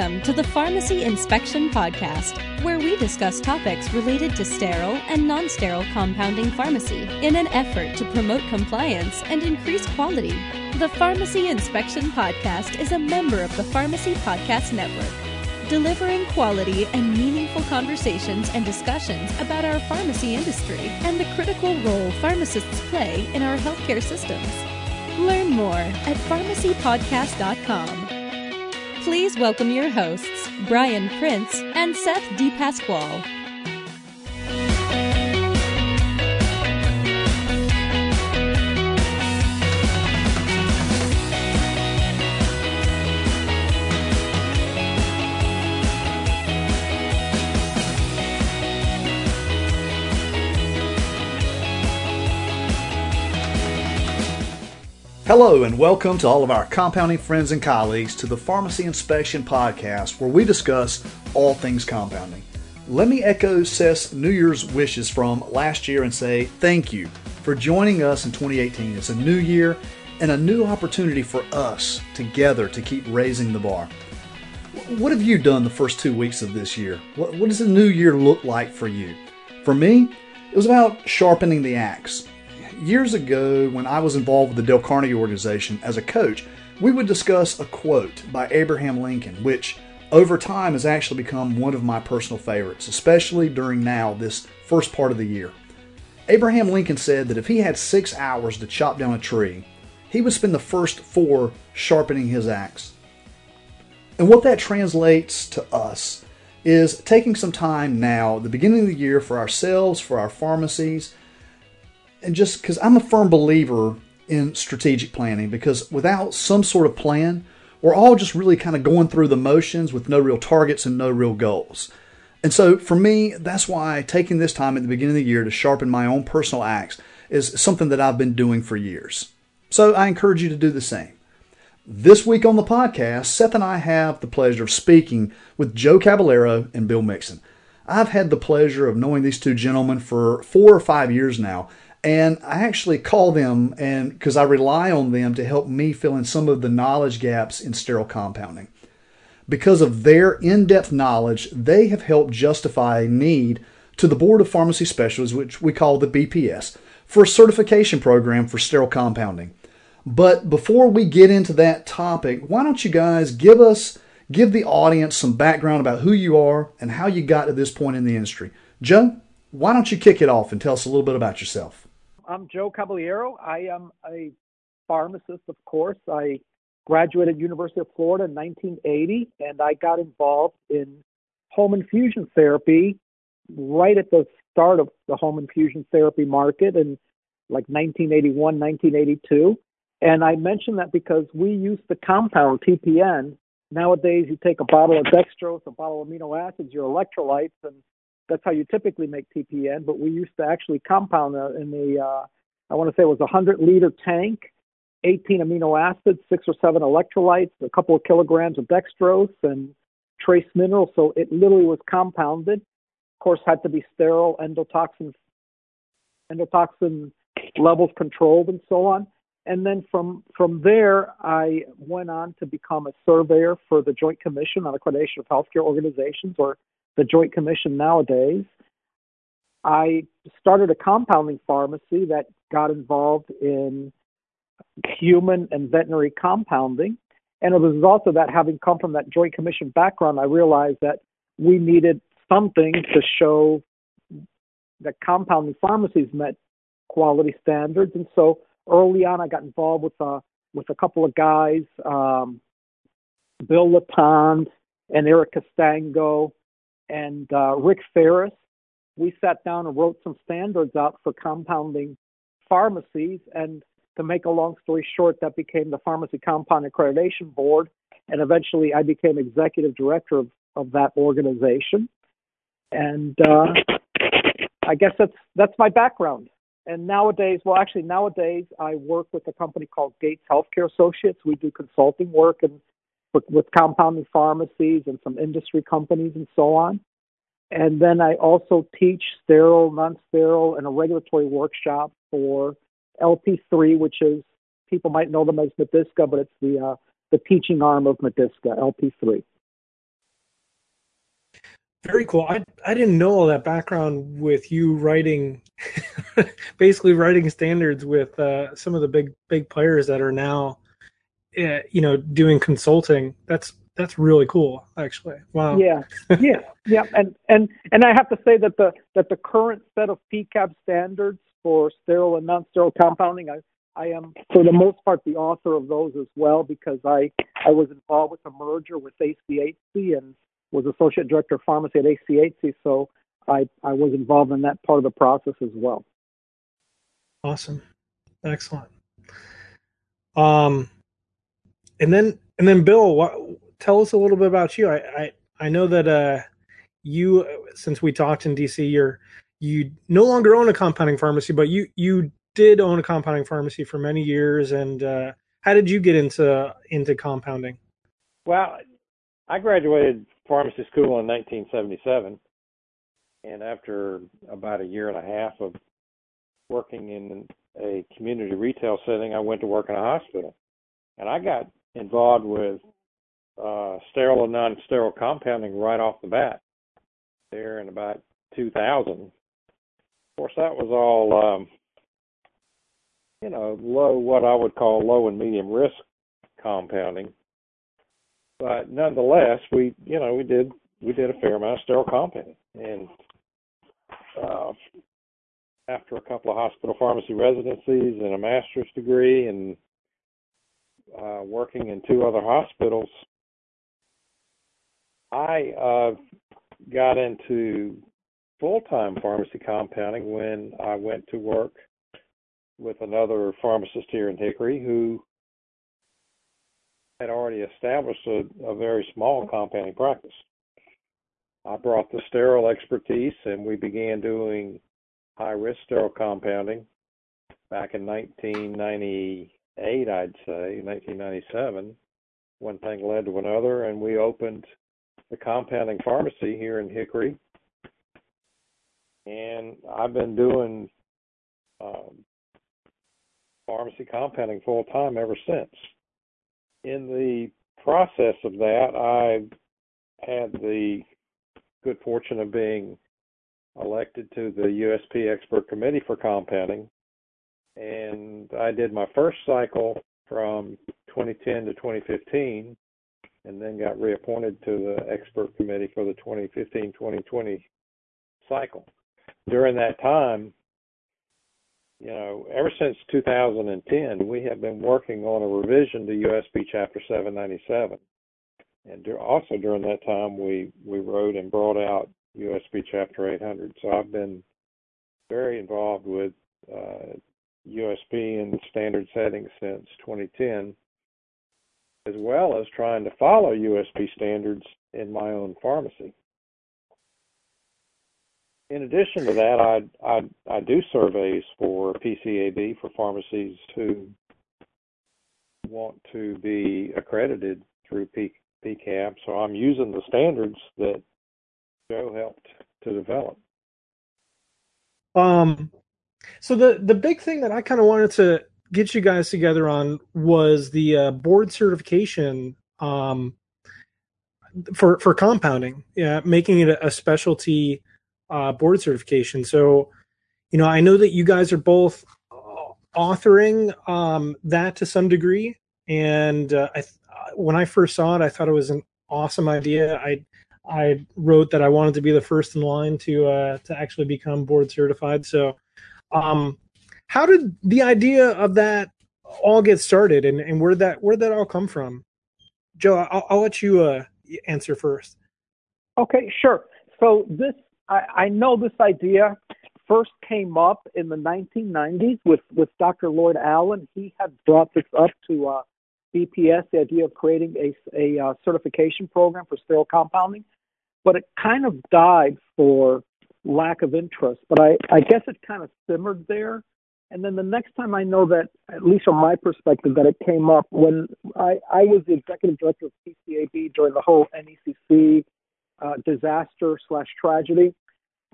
Welcome to the Pharmacy Inspection Podcast, where we discuss topics related to sterile and non sterile compounding pharmacy in an effort to promote compliance and increase quality. The Pharmacy Inspection Podcast is a member of the Pharmacy Podcast Network, delivering quality and meaningful conversations and discussions about our pharmacy industry and the critical role pharmacists play in our healthcare systems. Learn more at pharmacypodcast.com. Please welcome your hosts, Brian Prince and Seth DePasquale. Hello, and welcome to all of our compounding friends and colleagues to the Pharmacy Inspection Podcast, where we discuss all things compounding. Let me echo Seth's New Year's wishes from last year and say thank you for joining us in 2018. It's a new year and a new opportunity for us together to keep raising the bar. What have you done the first two weeks of this year? What, what does the new year look like for you? For me, it was about sharpening the axe years ago, when I was involved with the Dale Carnegie organization as a coach, we would discuss a quote by Abraham Lincoln, which over time has actually become one of my personal favorites, especially during now, this first part of the year. Abraham Lincoln said that if he had six hours to chop down a tree, he would spend the first four sharpening his axe. And what that translates to us is taking some time now, the beginning of the year, for ourselves, for our pharmacies, and just because I'm a firm believer in strategic planning, because without some sort of plan, we're all just really kind of going through the motions with no real targets and no real goals. And so for me, that's why taking this time at the beginning of the year to sharpen my own personal axe is something that I've been doing for years. So I encourage you to do the same. This week on the podcast, Seth and I have the pleasure of speaking with Joe Cabaleiro and Bill Mixon. I've had the pleasure of knowing these two gentlemen for four or five years now, and I actually call them and because I rely on them to help me fill in some of the knowledge gaps in sterile compounding. Because of their in-depth knowledge, they have helped justify a need to the Board of Pharmacy Specialists, which we call the BPS, for a certification program for sterile compounding. But before we get into that topic, why don't you guys give us give the audience some background about who you are and how you got to this point in the industry. Joe, why don't you kick it off and tell us a little bit about yourself? I'm Joe Cabaleiro. I am a pharmacist, of course. I graduated University of Florida in 1980, and I got involved in home infusion therapy right at the start of the home infusion therapy market in like 1981, 1982. And I mention that because we used the compound TPN. Nowadays, you take a bottle of dextrose, a bottle of amino acids, your electrolytes, and that's how you typically make TPN, but we used to actually compound in the, uh, I want to say it was a 100 liter tank, 18 amino acids, six or seven electrolytes, a couple of kilograms of dextrose, and trace minerals. So it literally was compounded. Of course, had to be sterile, endotoxin, endotoxin levels controlled, and so on. And then from from there, I went on to become a surveyor for the Joint Commission on Accreditation of Healthcare Organizations, or the Joint Commission nowadays. I started a compounding pharmacy that got involved in human and veterinary compounding. And as a result of that, having come from that Joint Commission background, I realized that we needed something to show that compounding pharmacies met quality standards. And so early on, I got involved with a uh, with a couple of guys, um, Bill Latond and Eric Kastango, and uh, Rick Ferris. We sat down and wrote some standards out for compounding pharmacies. And to make a long story short, that became the Pharmacy Compound Accreditation Board. And eventually I became executive director of, of that organization. And uh, I guess that's that's my background. And nowadays, well, actually, nowadays I work with a company called Gates Healthcare Associates. We do consulting work and with, with compounding pharmacies and some industry companies and so on. And then I also teach sterile, non-sterile, and a regulatory workshop for LP3, which is people might know them as Medisca, but it's the uh, the teaching arm of Medisca, LP3. Very cool. I I didn't know all that background with you writing, basically writing standards with uh, some of the big big players that are now, you know, doing consulting. That's that's really cool, actually. Wow. Yeah, yeah, yeah. And and and I have to say that the that the current set of PCAB standards for sterile and non-sterile compounding, I I am for the most part the author of those as well because I I was involved with the merger with ACHC and was associate director of pharmacy at ACHC, so I, I was involved in that part of the process as well. Awesome, excellent. Um, and then and then Bill, what, tell us a little bit about you. I I, I know that uh, you since we talked in DC, you're you no longer own a compounding pharmacy, but you you did own a compounding pharmacy for many years. And uh, how did you get into into compounding? Well, I graduated pharmacy school in 1977, and after about a year and a half of working in a community retail setting, I went to work in a hospital, and I got involved with uh, sterile and non-sterile compounding right off the bat there in about 2000. Of course, that was all, um, you know, low, what I would call low and medium risk compounding but nonetheless, we you know we did we did a fair amount of sterile compounding, and uh, after a couple of hospital pharmacy residencies and a master's degree, and uh, working in two other hospitals, I uh, got into full-time pharmacy compounding when I went to work with another pharmacist here in Hickory who had already established a, a very small compounding practice. I brought the sterile expertise and we began doing high risk sterile compounding back in 1998, I'd say, 1997. One thing led to another, and we opened the compounding pharmacy here in Hickory. And I've been doing um, pharmacy compounding full time ever since in the process of that, I had the good fortune of being elected to the USP Expert Committee for Compounding. And I did my first cycle from 2010 to 2015, and then got reappointed to the Expert Committee for the 2015 2020 cycle. During that time, you know, ever since 2010, we have been working on a revision to USP Chapter 797. And also during that time, we, we wrote and brought out USP Chapter 800. So I've been very involved with uh, USP and standard settings since 2010, as well as trying to follow USP standards in my own pharmacy in addition to that, I, I, I do surveys for PCAB for pharmacies who want to be accredited through P, PCAB. So I'm using the standards that Joe helped to develop. Um, so the the big thing that I kind of wanted to get you guys together on was the uh, board certification um, for for compounding, yeah, making it a, specialty uh, board certification. So, you know, I know that you guys are both authoring um, that to some degree, and uh, I, when I first saw it, I thought it was an awesome idea. I I wrote that I wanted to be the first in line to uh, to actually become board certified. So, um, how did the idea of that all get started, and, and where that where that all come from? Joe, I'll, I'll let you uh, answer first. Okay, sure. So this I, I know this idea first came up in the 1990s with, with Dr. Lloyd Allen. He had brought this up to uh, BPS, the idea of creating a, a uh, certification program for sterile compounding, but it kind of died for lack of interest. But I, I guess it kind of simmered there. And then the next time I know that, at least from my perspective, that it came up when I, I was the executive director of PCAB during the whole NECC uh, disaster slash tragedy.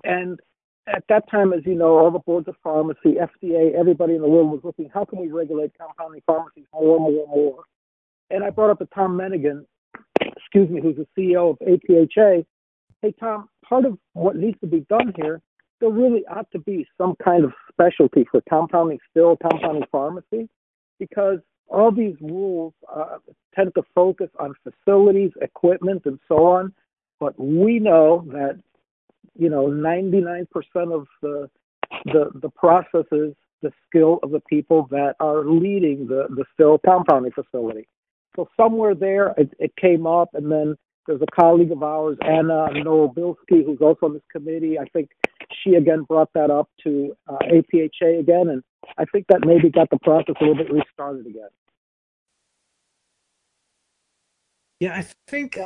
And at that time, as you know, all the boards of pharmacy, FDA, everybody in the world was looking, how can we regulate compounding pharmacies more, and more, and more? And I brought up to Tom Menighan, excuse me, who's the CEO of APHA. Hey, Tom, part of what needs to be done here, there really ought to be some kind of specialty for compounding still, compounding pharmacy, because all these rules uh, tend to focus on facilities, equipment, and so on. But we know that you know 99% of the the the processes, the skill of the people that are leading the the still compounding facility. So somewhere there, it, it came up, and then there's a colleague of ours, Anna Nowobilski, who's also on this committee. I think she again brought that up to uh, APHA again, and I think that maybe got the process a little bit restarted again. Yeah, I think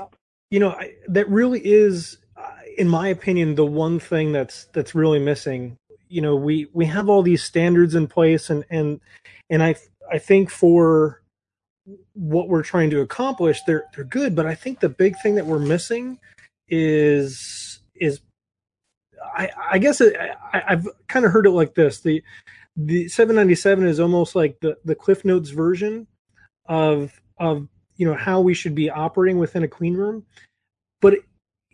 you know I, that really is, uh, in my opinion, the one thing that's that's really missing. You know, we we have all these standards in place, and and and I I think for what we're trying to accomplish, they're they're good. But I think the big thing that we're missing is is I, I guess it, I, have kind of heard it like this: the the 797 is almost like the the Cliff Notes version of of you know how we should be operating within a clean room, but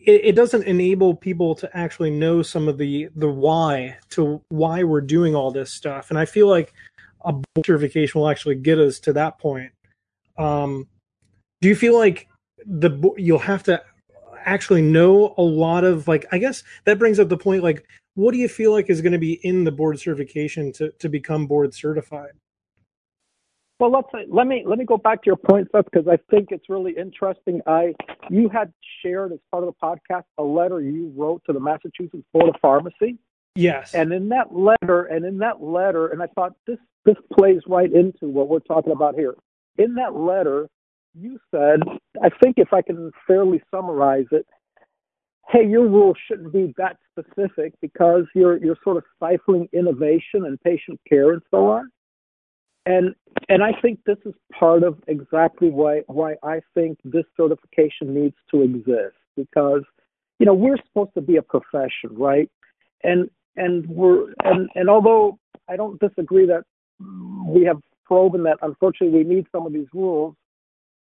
it, it doesn't enable people to actually know some of the the why to why we're doing all this stuff. And I feel like a certification will actually get us to that point. Um, do you feel like the you'll have to actually know a lot of like I guess that brings up the point like what do you feel like is going to be in the board certification to to become board certified? Well, let's let me let me go back to your point, Seth, because I think it's really interesting. I you had shared as part of the podcast a letter you wrote to the Massachusetts Board of Pharmacy. Yes. And in that letter, and in that letter, and I thought this this plays right into what we're talking about here. In that letter, you said, I think if I can fairly summarize it, hey, your rule shouldn't be that specific because you're you're sort of stifling innovation and patient care and so on. And and I think this is part of exactly why why I think this certification needs to exist because you know we're supposed to be a profession, right? And and we're and and although I don't disagree that we have proven that unfortunately we need some of these rules,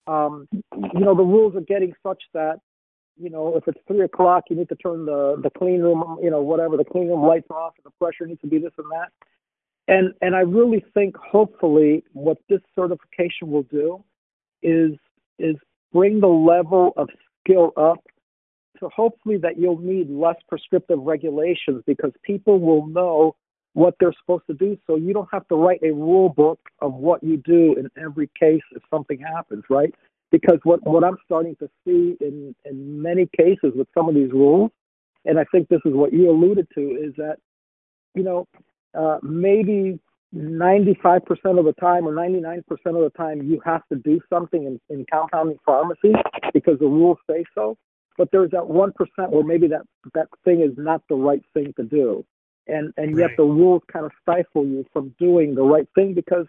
um, you know the rules are getting such that you know if it's three o'clock you need to turn the the clean room you know whatever the clean room lights off and the pressure needs to be this and that. And and I really think hopefully what this certification will do is is bring the level of skill up to hopefully that you'll need less prescriptive regulations because people will know what they're supposed to do so you don't have to write a rule book of what you do in every case if something happens right because what what I'm starting to see in in many cases with some of these rules and I think this is what you alluded to is that you know uh, maybe 95% of the time or 99% of the time you have to do something in, in compounding pharmacy because the rules say so. But there's that 1% where maybe that, that thing is not the right thing to do. And, and yet right. the rules kind of stifle you from doing the right thing because,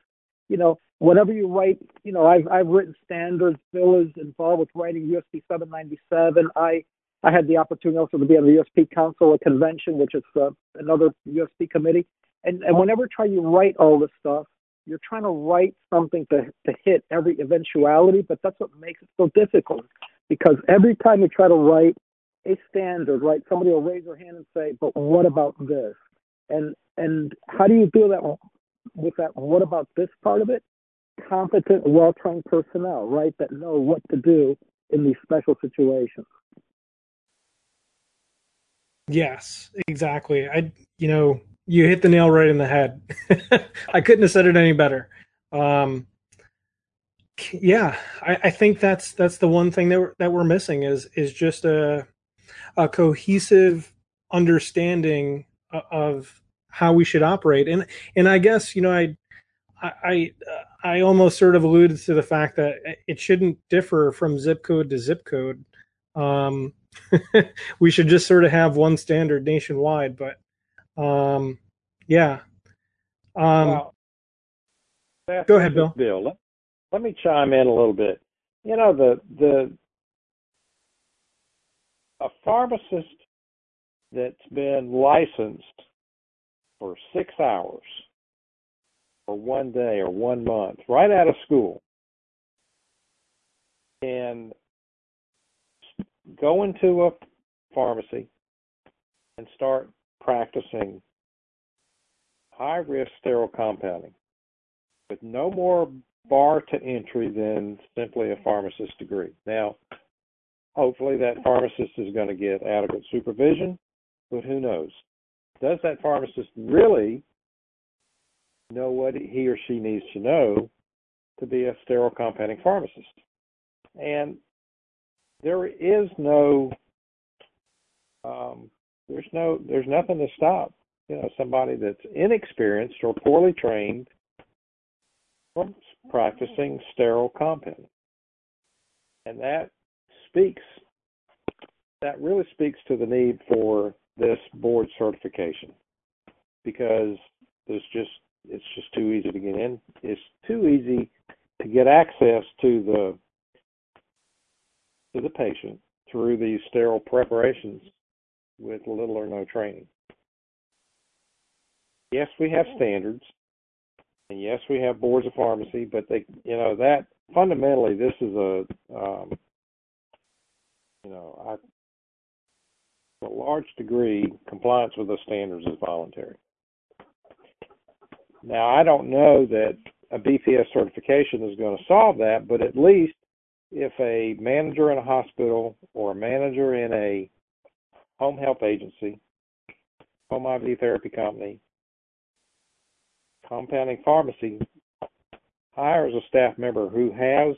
you know, whatever you write, you know, I've, I've written standards. Bill is involved with writing USP 797. I, I had the opportunity also to be on the USP Council, a convention, which is uh, another USP committee and, and whenever try you write all this stuff, you're trying to write something to, to hit every eventuality, but that's what makes it so difficult. Because every time you try to write a standard, right, somebody will raise their hand and say, but what about this? And and how do you deal that with that what about this part of it? Competent, well trained personnel, right, that know what to do in these special situations. Yes, exactly. I you know, you hit the nail right in the head. I couldn't have said it any better. Um, yeah, I, I, think that's that's the one thing that we're, that we're missing is is just a a cohesive understanding of how we should operate. And and I guess you know I I I almost sort of alluded to the fact that it shouldn't differ from zip code to zip code. Um, we should just sort of have one standard nationwide, but um, yeah. Um, well, go ahead, Bill. Bill, let, let me chime in a little bit. You know, the the a pharmacist that's been licensed for six hours or one day or one month right out of school and go into a pharmacy and start practicing high risk sterile compounding with no more bar to entry than simply a pharmacist degree. Now, hopefully that pharmacist is going to get adequate supervision, but who knows? Does that pharmacist really know what he or she needs to know to be a sterile compounding pharmacist? And there is no um, there's no there's nothing to stop you know somebody that's inexperienced or poorly trained from practicing sterile compounding and that speaks that really speaks to the need for this board certification because there's just it's just too easy to get in it's too easy to get access to the to the patient through these sterile preparations with little or no training. Yes, we have standards, and yes, we have boards of pharmacy, but they, you know, that fundamentally, this is a, um, you know, a large degree, compliance with those standards is voluntary. Now, I don't know that a BPS certification is going to solve that, but at least if a manager in a hospital or a manager in a home health agency, home IV therapy company, compounding pharmacy hires a staff member who has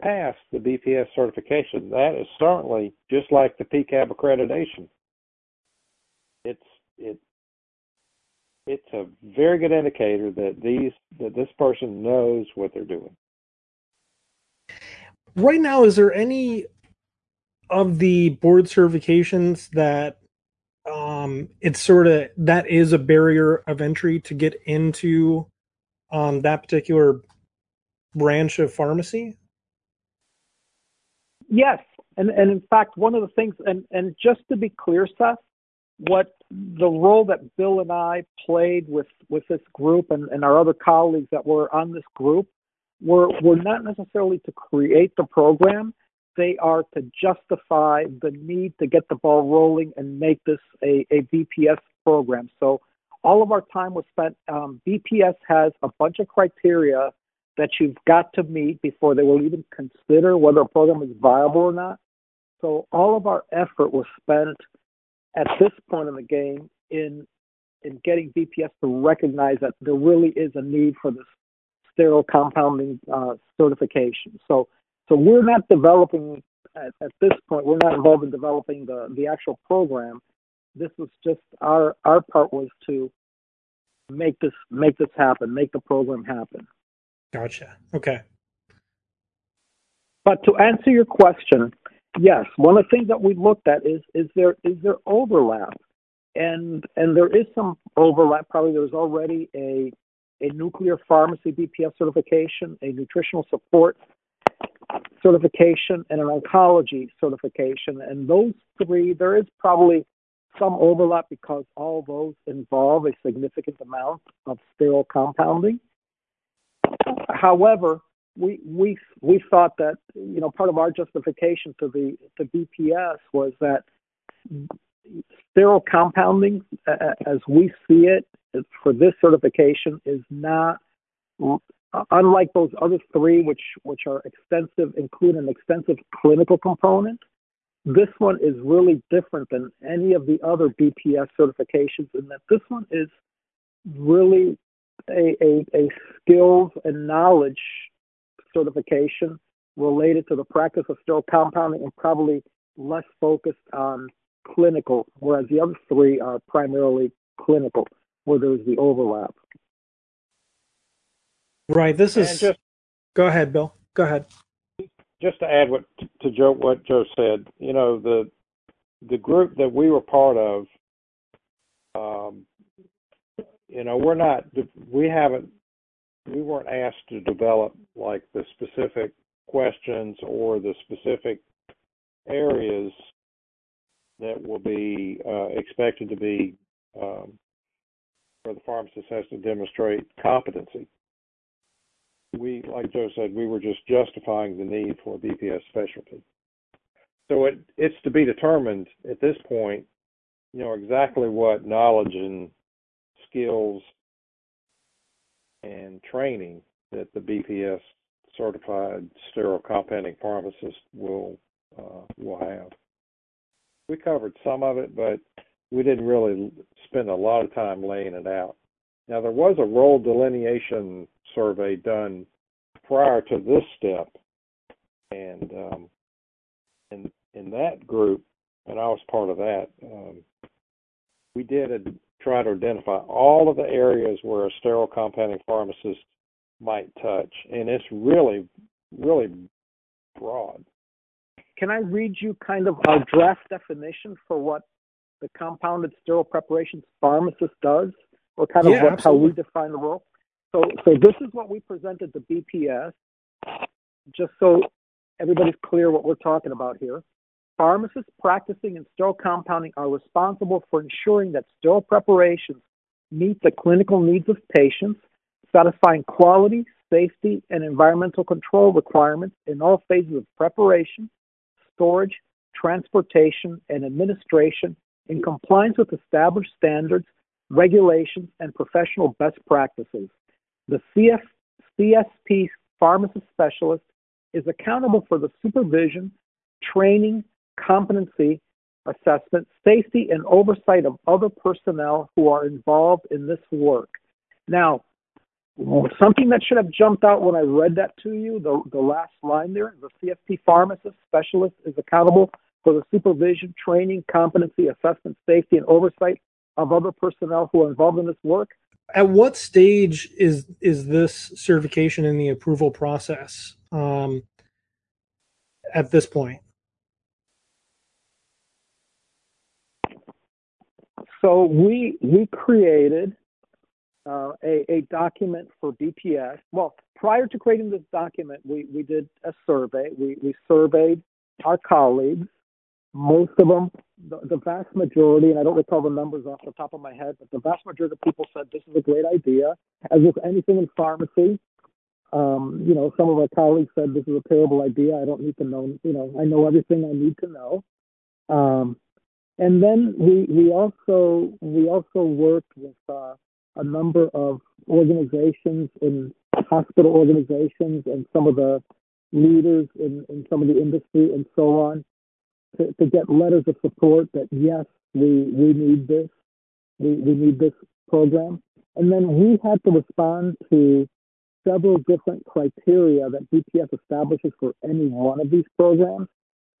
passed the BPS certification, that is certainly just like the PCAB accreditation. It's it it's a very good indicator that these that this person knows what they're doing. Right now, is there any of the board certifications that um, it's sort of that is a barrier of entry to get into um, that particular branch of pharmacy? Yes, and and in fact, one of the things, and and just to be clear, Seth, what the role that Bill and I played with with this group and, and our other colleagues that were on this group were were not necessarily to create the program, they are to justify the need to get the ball rolling and make this a, a BPS program. So all of our time was spent. Um, BPS has a bunch of criteria that you've got to meet before they will even consider whether a program is viable or not. So all of our effort was spent at this point in the game in in getting BPS to recognize that there really is a need for this sterile compounding uh, certification. So so we're not developing at, at this point. We're not involved in developing the the actual program. This was just our our part was to make this make this happen, make the program happen. Gotcha. Okay. But to answer your question, yes, one of the things that we looked at is is there is there overlap, and and there is some overlap. Probably there's already a a nuclear pharmacy BPS certification, a nutritional support certification and an oncology certification. And those three, there is probably some overlap because all those involve a significant amount of sterile compounding. However, we we we thought that you know part of our justification to the to BPS was that sterile compounding, as we see it for this certification, is not unlike those other three, which which are extensive, include an extensive clinical component. This one is really different than any of the other BPS certifications in that this one is really a, a, a skills and knowledge certification related to the practice of sterile compounding and probably less focused on clinical, whereas the other three are primarily clinical, where there's the overlap. Right. This is. Just, go ahead, Bill. Go ahead. Just to add what to Joe what Joe said, you know the the group that we were part of, um, you know, we're not we haven't we weren't asked to develop like the specific questions or the specific areas that will be uh, expected to be um, where the pharmacist has to demonstrate competency we, like Joe said, we were just justifying the need for a BPS specialty. So it, it's to be determined at this point you know exactly what knowledge and skills and training that the BPS certified sterile compounding pharmacist will uh, will have. We covered some of it, but we didn't really spend a lot of time laying it out. Now there was a role delineation survey done prior to this step, and um, in in that group, and I was part of that. Um, we did try to identify all of the areas where a sterile compounding pharmacist might touch, and it's really, really broad. Can I read you kind of a draft definition for what the compounded sterile preparations pharmacist does, or kind of Yeah, what, how we define the role? So, so this is what we presented to BPS, just so everybody's clear what we're talking about here. Pharmacists practicing in sterile compounding are responsible for ensuring that sterile preparations meet the clinical needs of patients, satisfying quality, safety, and environmental control requirements in all phases of preparation, storage, transportation, and administration in compliance with established standards, regulations, and professional best practices. The CF, CSP pharmacist specialist is accountable for the supervision, training, competency assessment, safety, and oversight of other personnel who are involved in this work. Now, something that should have jumped out when I read that to you, the, the last line there, the CFP pharmacist specialist is accountable for the supervision, training, competency, assessment, safety, and oversight of other personnel who are involved in this work. At what stage is is this certification in the approval process? Um, at this point, So we we created uh, a, a document for BPS. Well, prior to creating this document, we, we did a survey. We, we surveyed our colleagues. Most of them, the, the vast majority, and I don't recall the numbers off the top of my head, but the vast majority of people said this is a great idea. As with anything in pharmacy, um, you know, some of our colleagues said this is a terrible idea. I don't need to know, you know, I know everything I need to know. Um, and then we we also we also worked with uh, a number of organizations in hospital organizations and some of the leaders in, in some of the industry and so on to, to get letters of support that yes we we need this. We, we need this program. And then we had to respond to several different criteria that BPS establishes for any one of these programs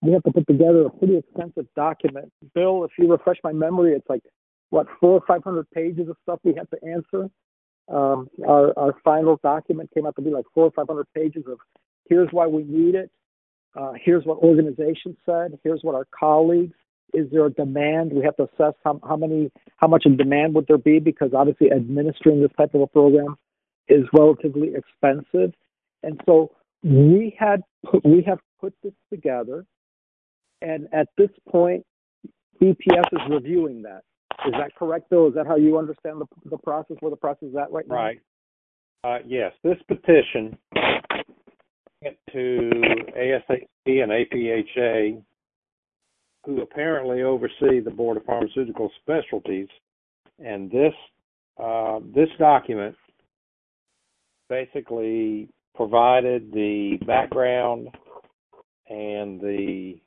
we have to put together a pretty extensive document. Bill, if you refresh my memory, it's like what four or five hundred pages of stuff we have to answer. Um, our our final document came out to be like four or five hundred pages of here's why we need it. Uh, here's what organizations said. Here's what our colleagues. Is there a demand? We have to assess how, how many how much in demand would there be because obviously administering this type of a program is relatively expensive, and so we had put, we have put this together and at this point, BPS is reviewing that. Is that correct, Bill? Is that how you understand the, the process, where the process is at right now? Right. Uh, yes, this petition went to ASHP and APHA, who apparently oversee the Board of Pharmaceutical Specialties, and this uh, this document basically provided the background and the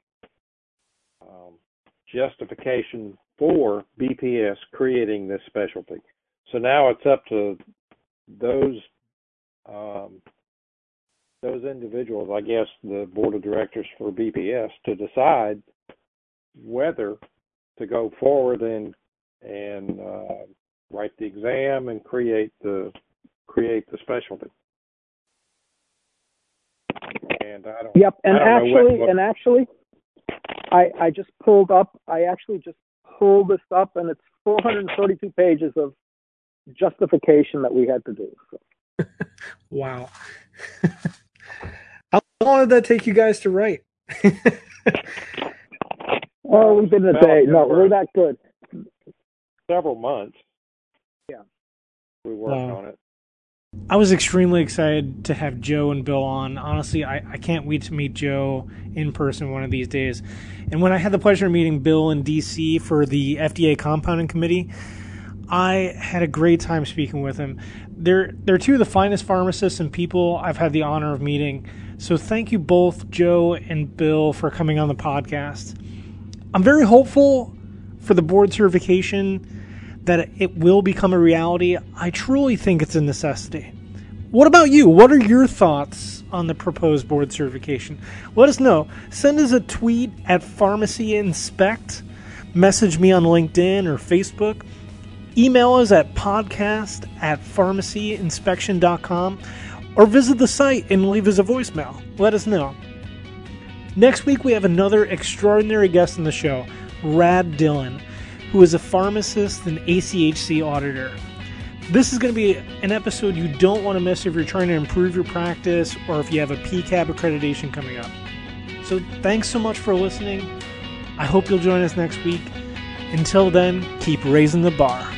um, justification for BPS creating this specialty. So now it's up to those um, those individuals, I guess, the board of directors for BPS, to decide whether to go forward and and uh, write the exam and create the create the specialty. And I don't. Yep, and don't know what- actually, what- and actually, I I just pulled up. I actually just pulled this up, and it's 432 pages of justification that we had to do. So, wow. How long did that take you guys to write? oh, we did it a Well, day. No, we're- we're that good. several months. Yeah. We worked Wow. on it. I was extremely excited to have Joe and Bill on. Honestly, I, I can't wait to meet Joe in person one of these days. And when I had the pleasure of meeting Bill in DC for the FDA compounding committee, I had a great time speaking with him. They're they're two of the finest pharmacists and people I've had the honor of meeting. So thank you both, Joe and Bill, for coming on the podcast. I'm very hopeful for the board certification that it will become a reality. I truly think it's a necessity. What about you? What are your thoughts on the proposed board certification? Let us know. Send us a tweet at Pharmacy Inspect. Message me on LinkedIn or Facebook. Email us at podcast at pharmacyinspection.com or visit the site and leave us a voicemail. Let us know. Next week, we have another extraordinary guest on the show, Rad Dillon who is a pharmacist and ACHC auditor. This is going to be an episode you don't want to miss if you're trying to improve your practice or if you have a PCAB accreditation coming up. So, thanks so much for listening. I hope you'll join us next week. Until then, keep raising the bar.